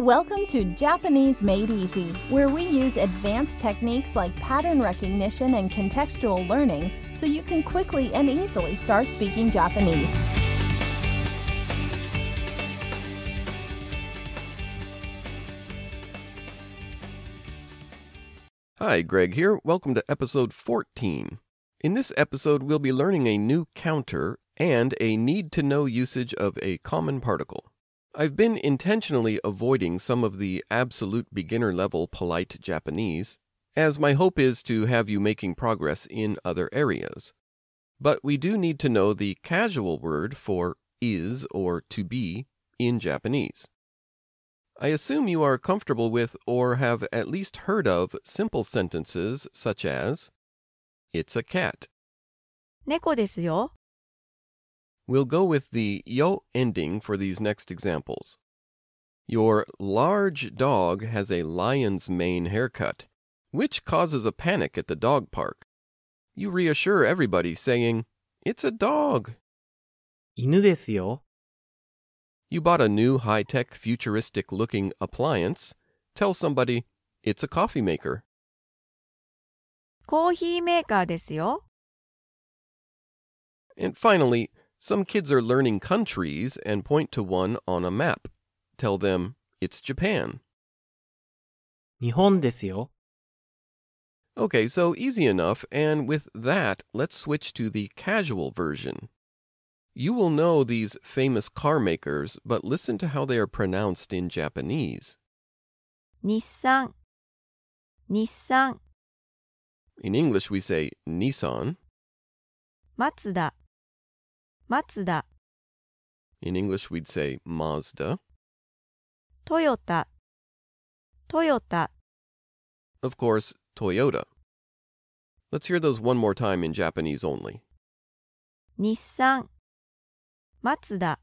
Welcome to Japanese Made Easy, where we use advanced techniques like pattern recognition and contextual learning so you can quickly and easily start speaking Japanese. Hi, Greg here. Welcome to episode 14. In this episode, we'll be learning a new counter and a need to know usage of a common particle. I've been intentionally avoiding some of the absolute beginner level polite Japanese, as my hope is to have you making progress in other areas. But we do need to know the casual word for is or to be in Japanese. I assume you are comfortable with or have at least heard of simple sentences such as, It's a cat. 猫ですよ。 We'll go with the yo ending for these next examples. Your large dog has a lion's mane haircut, which causes a panic at the dog park. You reassure everybody saying, It's a dog. 犬ですよ。 You bought a new high tech, futuristic looking appliance. Tell somebody, It's a coffee maker. コーヒーメーカーですよ。 And finally, some kids are learning countries and point to one on a map. Tell them, It's Japan. 日本ですよ。 Okay, so easy enough, and with that, let's switch to the casual version. You will know these famous car makers, but listen to how they are pronounced in Japanese. 日産。日産。 In English, we say Nissan. 松 Mazda. In English, we'd say Mazda. Toyota. Toyota. Of course, Toyota. Let's hear those one more time in Japanese only. Nissan. Mazda.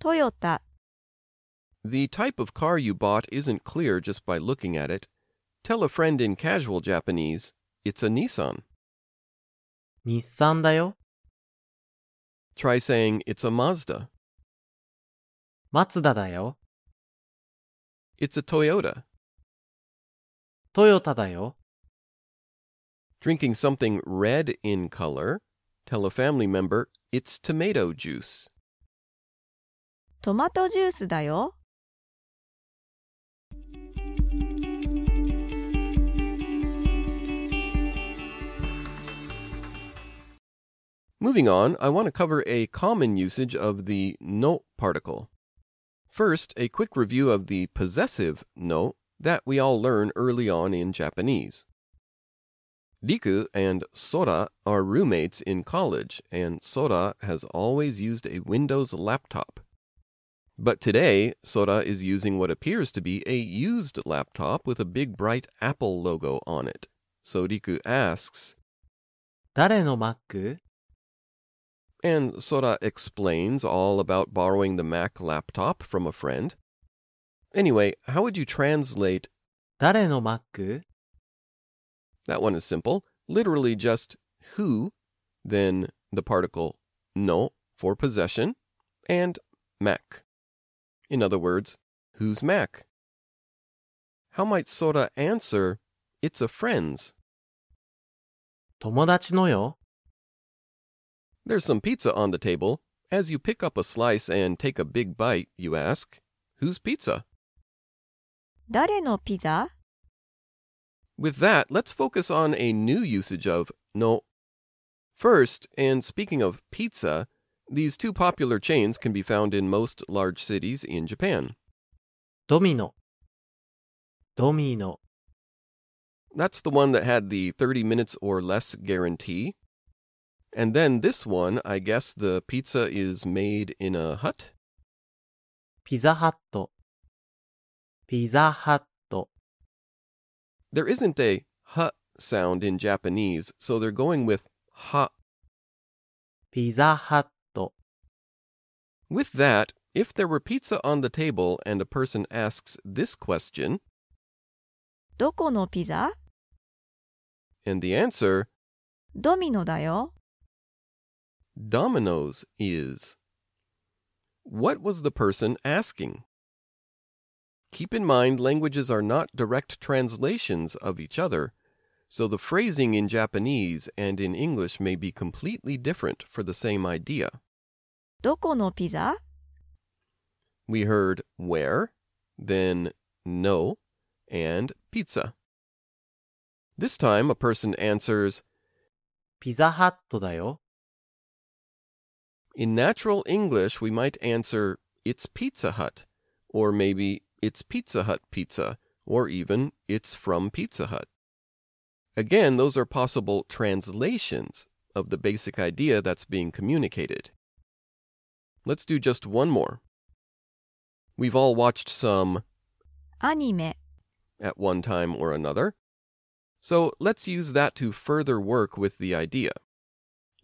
Toyota. The type of car you bought isn't clear just by looking at it. Tell a friend in casual Japanese, it's a Nissan. Nissan da yo. Try saying, it's a Mazda. 松田だよ。 It's a Toyota. トヨタだよ。 Drinking something red in color, tell a family member, it's tomato juice. トマトジュースだよ。 Moving on, I want to cover a common usage of the no particle. First, a quick review of the possessive no that we all learn early on in Japanese. Riku and Sora are roommates in college, and Sora has always used a Windows laptop. But today, Sora is using what appears to be a used laptop with a big bright Apple logo on it. So Riku asks, 誰の Mac? And Sora explains all about borrowing the Mac laptop from a friend. Anyway, how would you translate 誰の Mac? that one is simple, literally just who, then the particle no for possession, and Mac. In other words, whose Mac? How might Sora answer, it's a friend's? 友達のよ。 There's some pizza on the table. As you pick up a slice and take a big bite, you ask, whose pizza? 誰のピザ With that, let's focus on a new usage of no. First, and speaking of pizza, these two popular chains can be found in most large cities in Japan. ドミノ。ドミノ。 That's the one that had the 30 minutes or less guarantee. And then this one, I guess the pizza is made in a hut? ピザハット。ピザハット。 There isn't a hut sound in Japanese, so they're going with ha. ピザハット。 With that, if there were pizza on the table and a person asks this question, どこのピザ and the answer, ドミノだよ。 Domino's is. What was the person asking? Keep in mind, languages are not direct translations of each other, so the phrasing in Japanese and in English may be completely different for the same idea. どこのピザ? We heard where, then no, and pizza. This time a person answers, ピザハットだよ。in natural English, we might answer, It's Pizza Hut, or maybe It's Pizza Hut Pizza, or even It's from Pizza Hut. Again, those are possible translations of the basic idea that's being communicated. Let's do just one more. We've all watched some anime at one time or another, so let's use that to further work with the idea.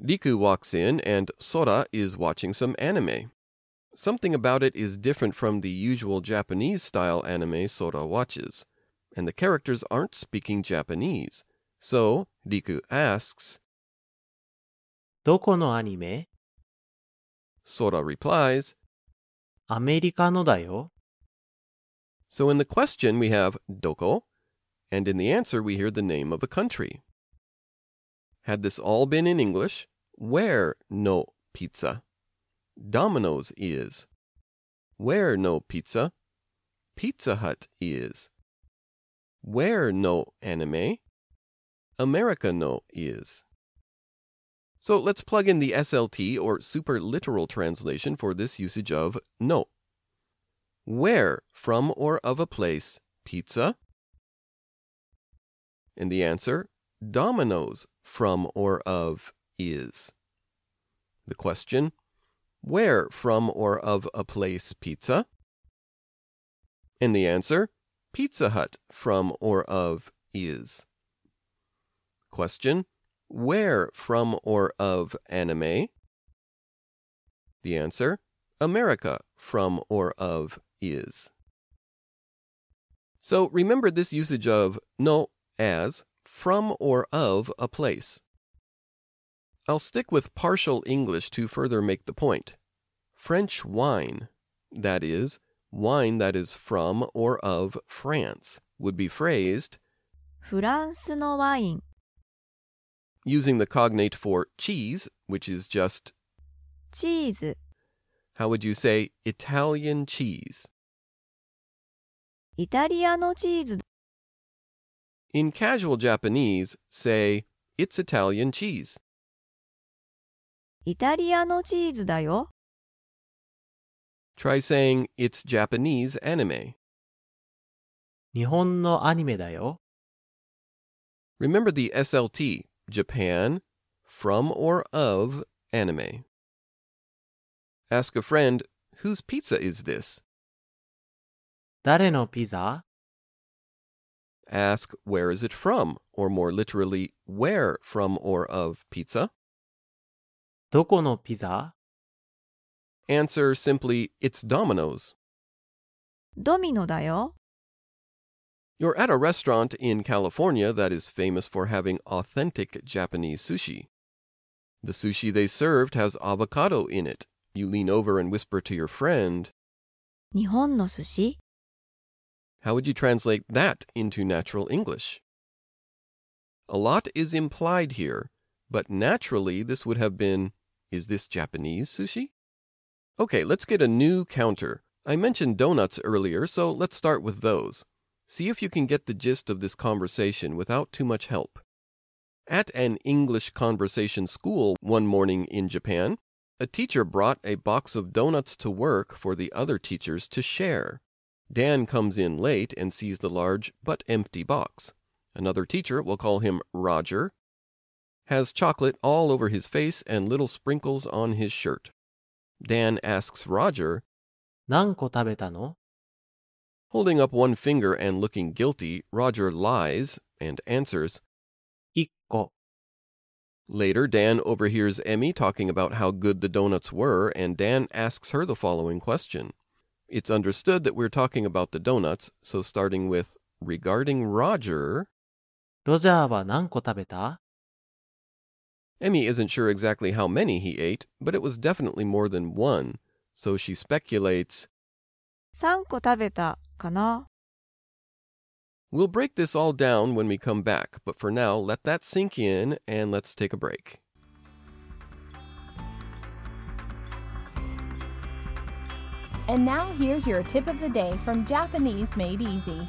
Riku walks in and Sora is watching some anime. Something about it is different from the usual Japanese style anime Sora watches, and the characters aren't speaking Japanese. So Riku asks, どこのアニメ Sora replies, アメリカのだよ。 So in the question we have doko, and in the answer we hear the name of a country. Had this all been in English, where no pizza? Domino's is. Where no pizza? Pizza Hut is. Where no anime? America no is. So let's plug in the SLT or super literal translation for this usage of no. Where from or of a place pizza? And the answer Domino's from or of is. The question Where from or of a place pizza? And the answer Pizza Hut from or of is. Question Where from or of anime? The answer America from or of is. So remember this usage of no as from or of a place. I'll stick with partial English to further make the point. French wine, that is, wine that is from or of France, would be phrased フランスのワイン using the cognate for cheese, which is just, チーズ how would you say, Italian cheese? イタリアのチーズ In casual Japanese, say, it's Italian cheese. イタリアのチーズだよ Try saying, it's Japanese anime. 日本のアニメだよ。 Remember the SLT, Japan, from or of anime. Ask a friend, whose pizza is this? 誰のピザ Ask, where is it from? Or more literally, where from or of pizza? どこのピザ Answer simply, it's Domino's. ドミノだよ You're at a restaurant in California that is famous for having authentic Japanese sushi. The sushi they served has avocado in it. You lean over and whisper to your friend, 日本の寿司 How would you translate that into natural English? A lot is implied here, but naturally this would have been is this Japanese sushi? Okay, let's get a new counter. I mentioned donuts earlier, so let's start with those. See if you can get the gist of this conversation without too much help. At an English conversation school one morning in Japan, a teacher brought a box of donuts to work for the other teachers to share. Dan comes in late and sees the large but empty box. Another teacher, we'll call him Roger, has chocolate all over his face and little sprinkles on his shirt. Dan asks Roger, 何個食べたの holding up one finger and looking guilty, Roger lies and answers. 1個。 Later, Dan overhears Emmy talking about how good the donuts were, and Dan asks her the following question. It's understood that we're talking about the donuts, so starting with regarding Roger, ロジャーは何個食べた Emmy isn't sure exactly how many he ate, but it was definitely more than one, so she speculates, 3個食べた かな We'll break this all down when we come back, but for now, let that sink in and let's take a break. And now here's your tip of the day from Japanese Made Easy.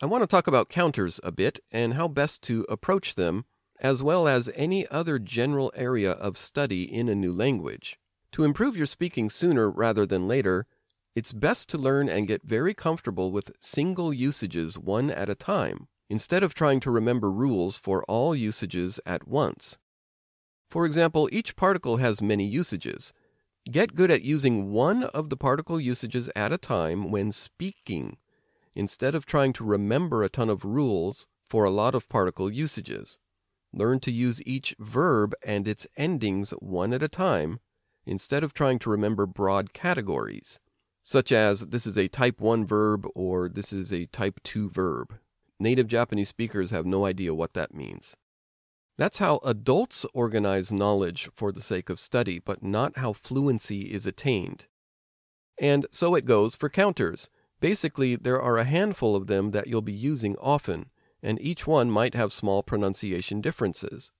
I want to talk about counters a bit and how best to approach them, as well as any other general area of study in a new language. To improve your speaking sooner rather than later, it's best to learn and get very comfortable with single usages one at a time, instead of trying to remember rules for all usages at once. For example, each particle has many usages. Get good at using one of the particle usages at a time when speaking, instead of trying to remember a ton of rules for a lot of particle usages. Learn to use each verb and its endings one at a time, instead of trying to remember broad categories, such as this is a type 1 verb or this is a type 2 verb. Native Japanese speakers have no idea what that means. That's how adults organize knowledge for the sake of study, but not how fluency is attained. And so it goes for counters. Basically, there are a handful of them that you'll be using often, and each one might have small pronunciation differences.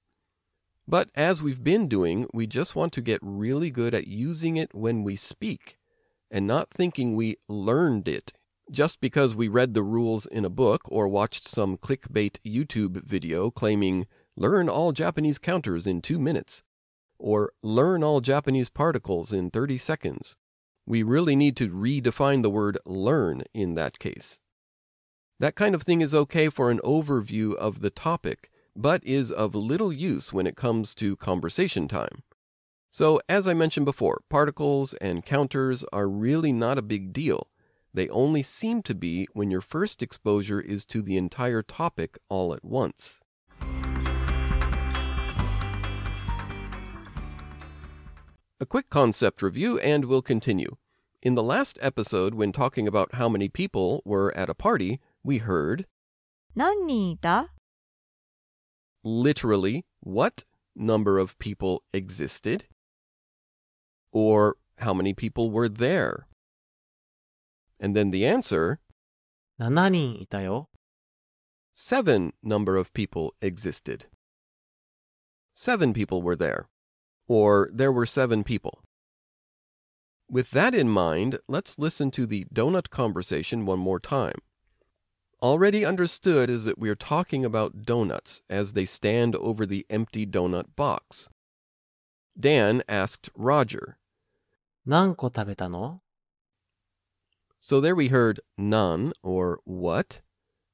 But as we've been doing, we just want to get really good at using it when we speak, and not thinking we learned it just because we read the rules in a book or watched some clickbait YouTube video claiming learn all Japanese counters in two minutes, or learn all Japanese particles in 30 seconds. We really need to redefine the word learn in that case. That kind of thing is okay for an overview of the topic, but is of little use when it comes to conversation time. So, as I mentioned before, particles and counters are really not a big deal. They only seem to be when your first exposure is to the entire topic all at once. A quick concept review, and we'll continue. In the last episode, when talking about how many people were at a party, we heard 何人いた literally what number of people existed, or how many people were there. And then the answer 7人いたよ。 seven number of people existed. Seven people were there, or There Were Seven People. With that in mind, let's listen to the donut conversation one more time. Already understood is that we are talking about donuts as they stand over the empty donut box. Dan asked Roger, 何個食べたの So there we heard nan or what,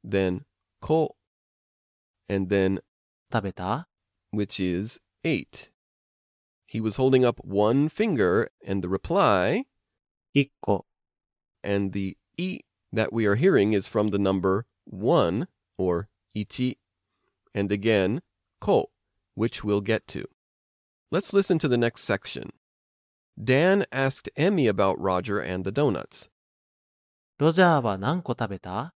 then ko, and then tabeta, which is ate. He was holding up one finger, and the reply 1個。 and the i that we are hearing is from the number one or ichi, and again ko, which we'll get to. Let's listen to the next section. Dan asked Emmy about Roger and the donuts. ロジャーは何個食べた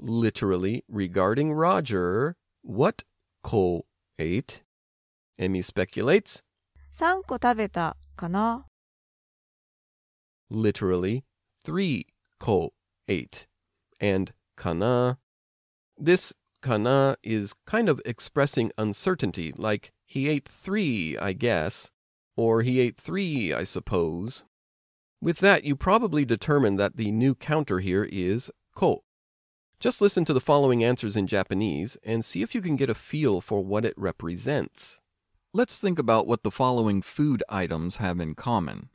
Literally, regarding Roger, what ko ate? Emmy speculates. 3個食べたかな Literally, three ate, and kana. This kana is kind of expressing uncertainty, like he ate three, I guess, or he ate three, I suppose. With that, you probably determine that the new counter here is ko. Just listen to the following answers in Japanese and see if you can get a feel for what it represents. let's think about what the following food items have in common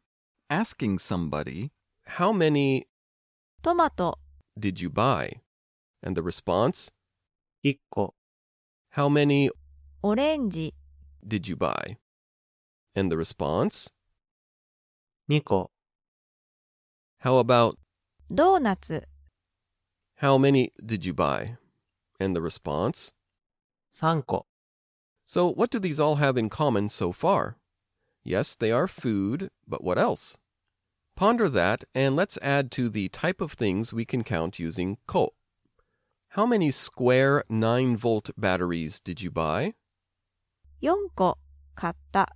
asking somebody, How many トマト、 did you buy? And the response, 1個。 How many オレンジ、 did you buy? And the response, 2個。 How about ドーナツ、 How many did you buy? And the response, 3個。 So what do these all have in common so far? Yes, they are food, but what else? Ponder that and let's add to the type of things we can count using ko. How many square 9 volt batteries did you buy? 4個買った。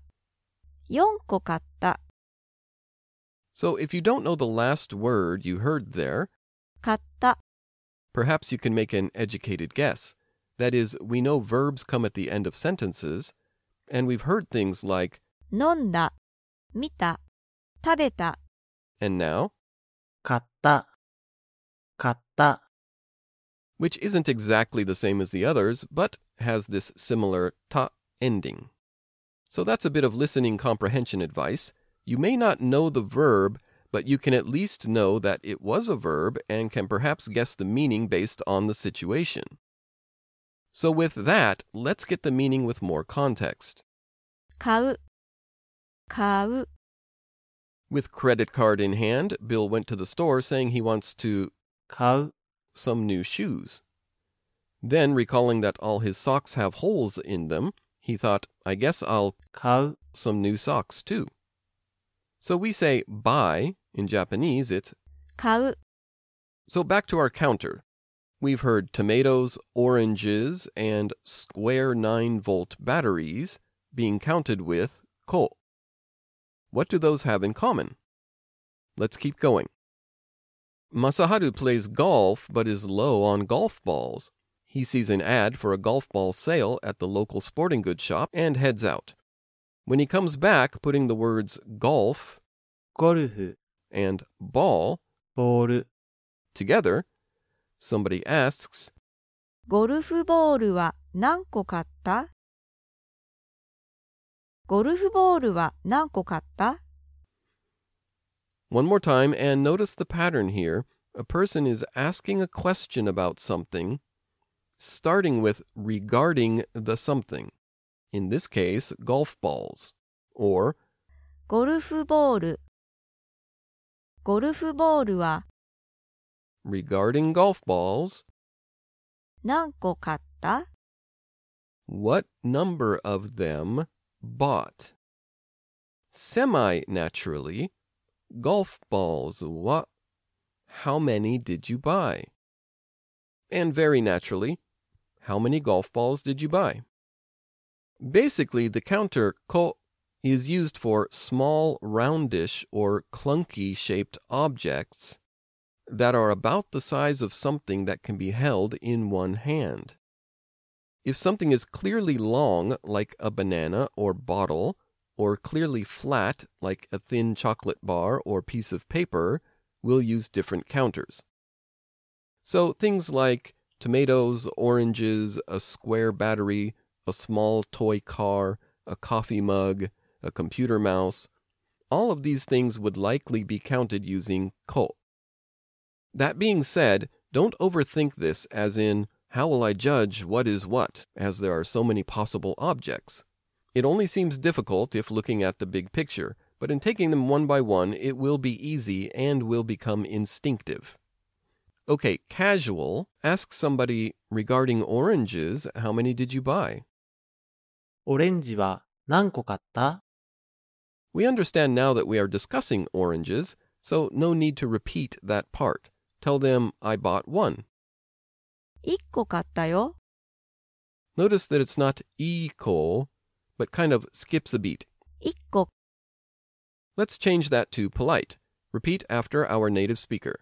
4個買った。 So if you don't know the last word you heard there, 買った、 perhaps you can make an educated guess. That is, we know verbs come at the end of sentences, and we've heard things like, 飲んだ、見た、食べた、 and now, 買った、買った、 which isn't exactly the same as the others, but has this similar ta ending. So that's a bit of listening comprehension advice. You may not know the verb, but you can at least know that it was a verb and can perhaps guess the meaning based on the situation. So, with that, let's get the meaning with more context. 買う、買う、 With credit card in hand, Bill went to the store saying he wants to 買う、 some new shoes. Then, recalling that all his socks have holes in them, he thought, I guess I'll 買う、 some new socks too. So we say buy in Japanese, it's 買う、 so back to our counter. We've heard tomatoes, oranges, and square 9 volt batteries being counted with ko. What do those have in common? Let's keep going. Masaharu plays golf but is low on golf balls. He sees an ad for a golf ball sale at the local sporting goods shop and heads out. When he comes back, putting the words golf ゴルフ and ball ボール together, somebody asks, ゴルフボールは何個買ったゴルフボールは何個買った One more time, and notice the pattern here. A person is asking a question about something, starting with regarding the something. In this case, golf balls. Or, ゴルフボール。ゴルフボールは regarding golf balls, 何個買った what number of them bought? Semi naturally, golf balls, what? How many did you buy? And very naturally, how many golf balls did you buy? Basically, the counter ko is used for small, roundish, or clunky shaped objects that are about the size of something that can be held in one hand. If something is clearly long, like a banana or bottle, or clearly flat, like a thin chocolate bar or piece of paper, we'll use different counters. So things like tomatoes, oranges, a square battery, a small toy car, a coffee mug, a computer mouse, all of these things would likely be counted using ko. That being said, don't overthink this as in, how will I judge what is what, as there are so many possible objects? It only seems difficult if looking at the big picture, but in taking them one by one, it will be easy and will become instinctive. Okay, casual. Ask somebody regarding oranges, how many did you buy? オレンジは何個買った We understand now that we are discussing oranges, so no need to repeat that part. Tell them, I bought one. 1個買ったよ。 Notice that it's not iko, but kind of skips a beat. 1個、 Let's change that to polite. Repeat after our native speaker.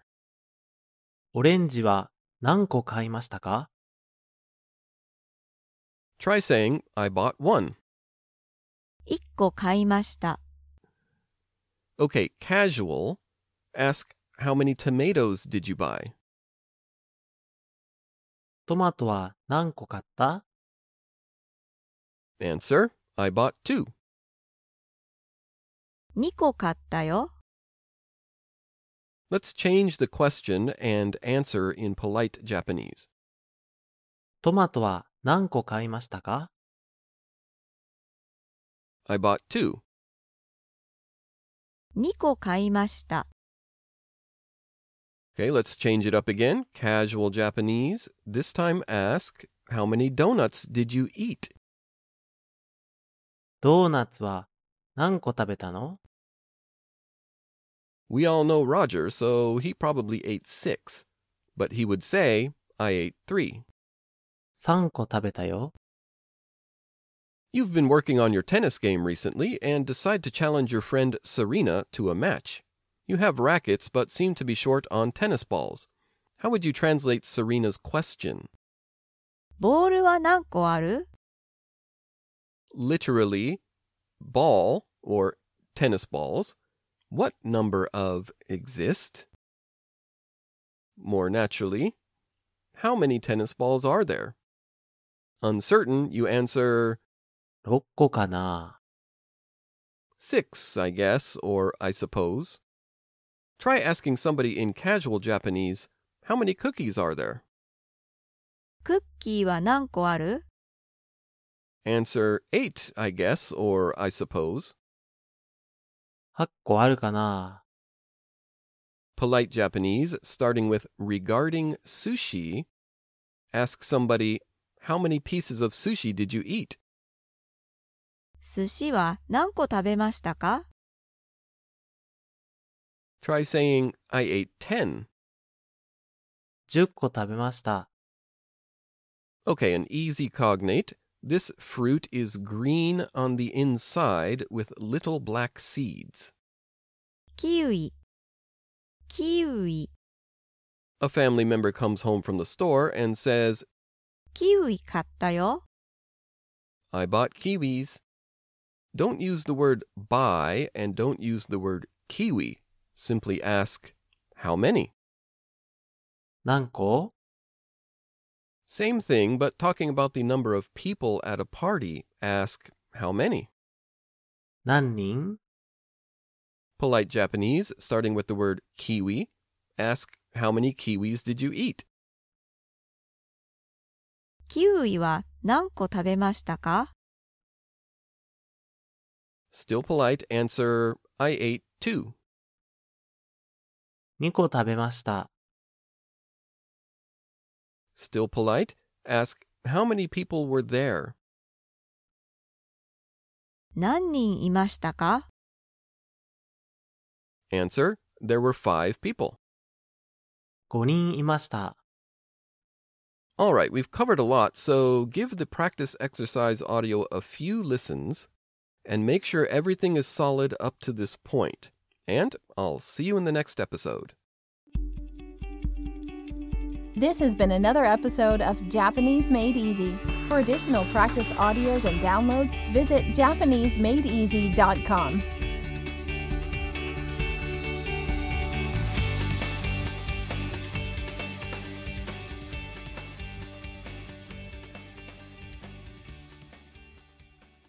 オレンジは何個買いましたか Try saying, I bought one. 1個買いました。 Okay, casual. Ask, how many tomatoes did you buy? トマトは何個買った Answer, I bought two. 2個買ったよ。Let's change the question and answer in polite Japanese. トマトは何個買いましたか I bought two. 2個買いました。Okay, let's change it up again. Casual Japanese. This time ask, how many donuts did you eat? ドーナツは何個食べたの We all know Roger, so he probably ate six. But he would say, I ate three. 3個食べたよ。 You've been working on your tennis game recently and decide to challenge your friend Serena to a match. You have rackets but seem to be short on tennis balls. How would you translate Serena's question? ボールは何個ある Literally, ball or tennis balls. What number of exist? More naturally, how many tennis balls are there? Uncertain, you answer 6個かな six, I guess, or I suppose. Try asking somebody in casual Japanese, how many cookies are there? クッキーは何個ある Answer eight, I guess, or I suppose. 8個あるかな Polite Japanese, starting with regarding sushi, ask somebody, how many pieces of sushi did you eat? 寿司は何個食べましたか Try saying, I ate ten. 10個食べました。 Okay, an easy cognate. This fruit is green on the inside with little black seeds. キウイキウイ A family member comes home from the store and says, キウイ買ったよ I bought kiwis. Don't use the word buy and don't use the word kiwi. Simply ask, how many? 何個 Same thing, but talking about the number of people at a party, ask, how many? 何人 Polite Japanese, starting with the word kiwi, ask, how many kiwis did you eat? キウイは何個食べましたか Still polite, answer, I ate two. 2個食べました。 Still polite, ask, how many people were there? 何人いましたか Answer, there were five people. 5人いました。 All right, we've covered a lot, so give the practice exercise audio a few listens and make sure everything is solid up to this point. And I'll see you in the next episode. This has been another episode of Japanese Made Easy. For additional practice audios and downloads, visit JapaneseMadeEasy.com.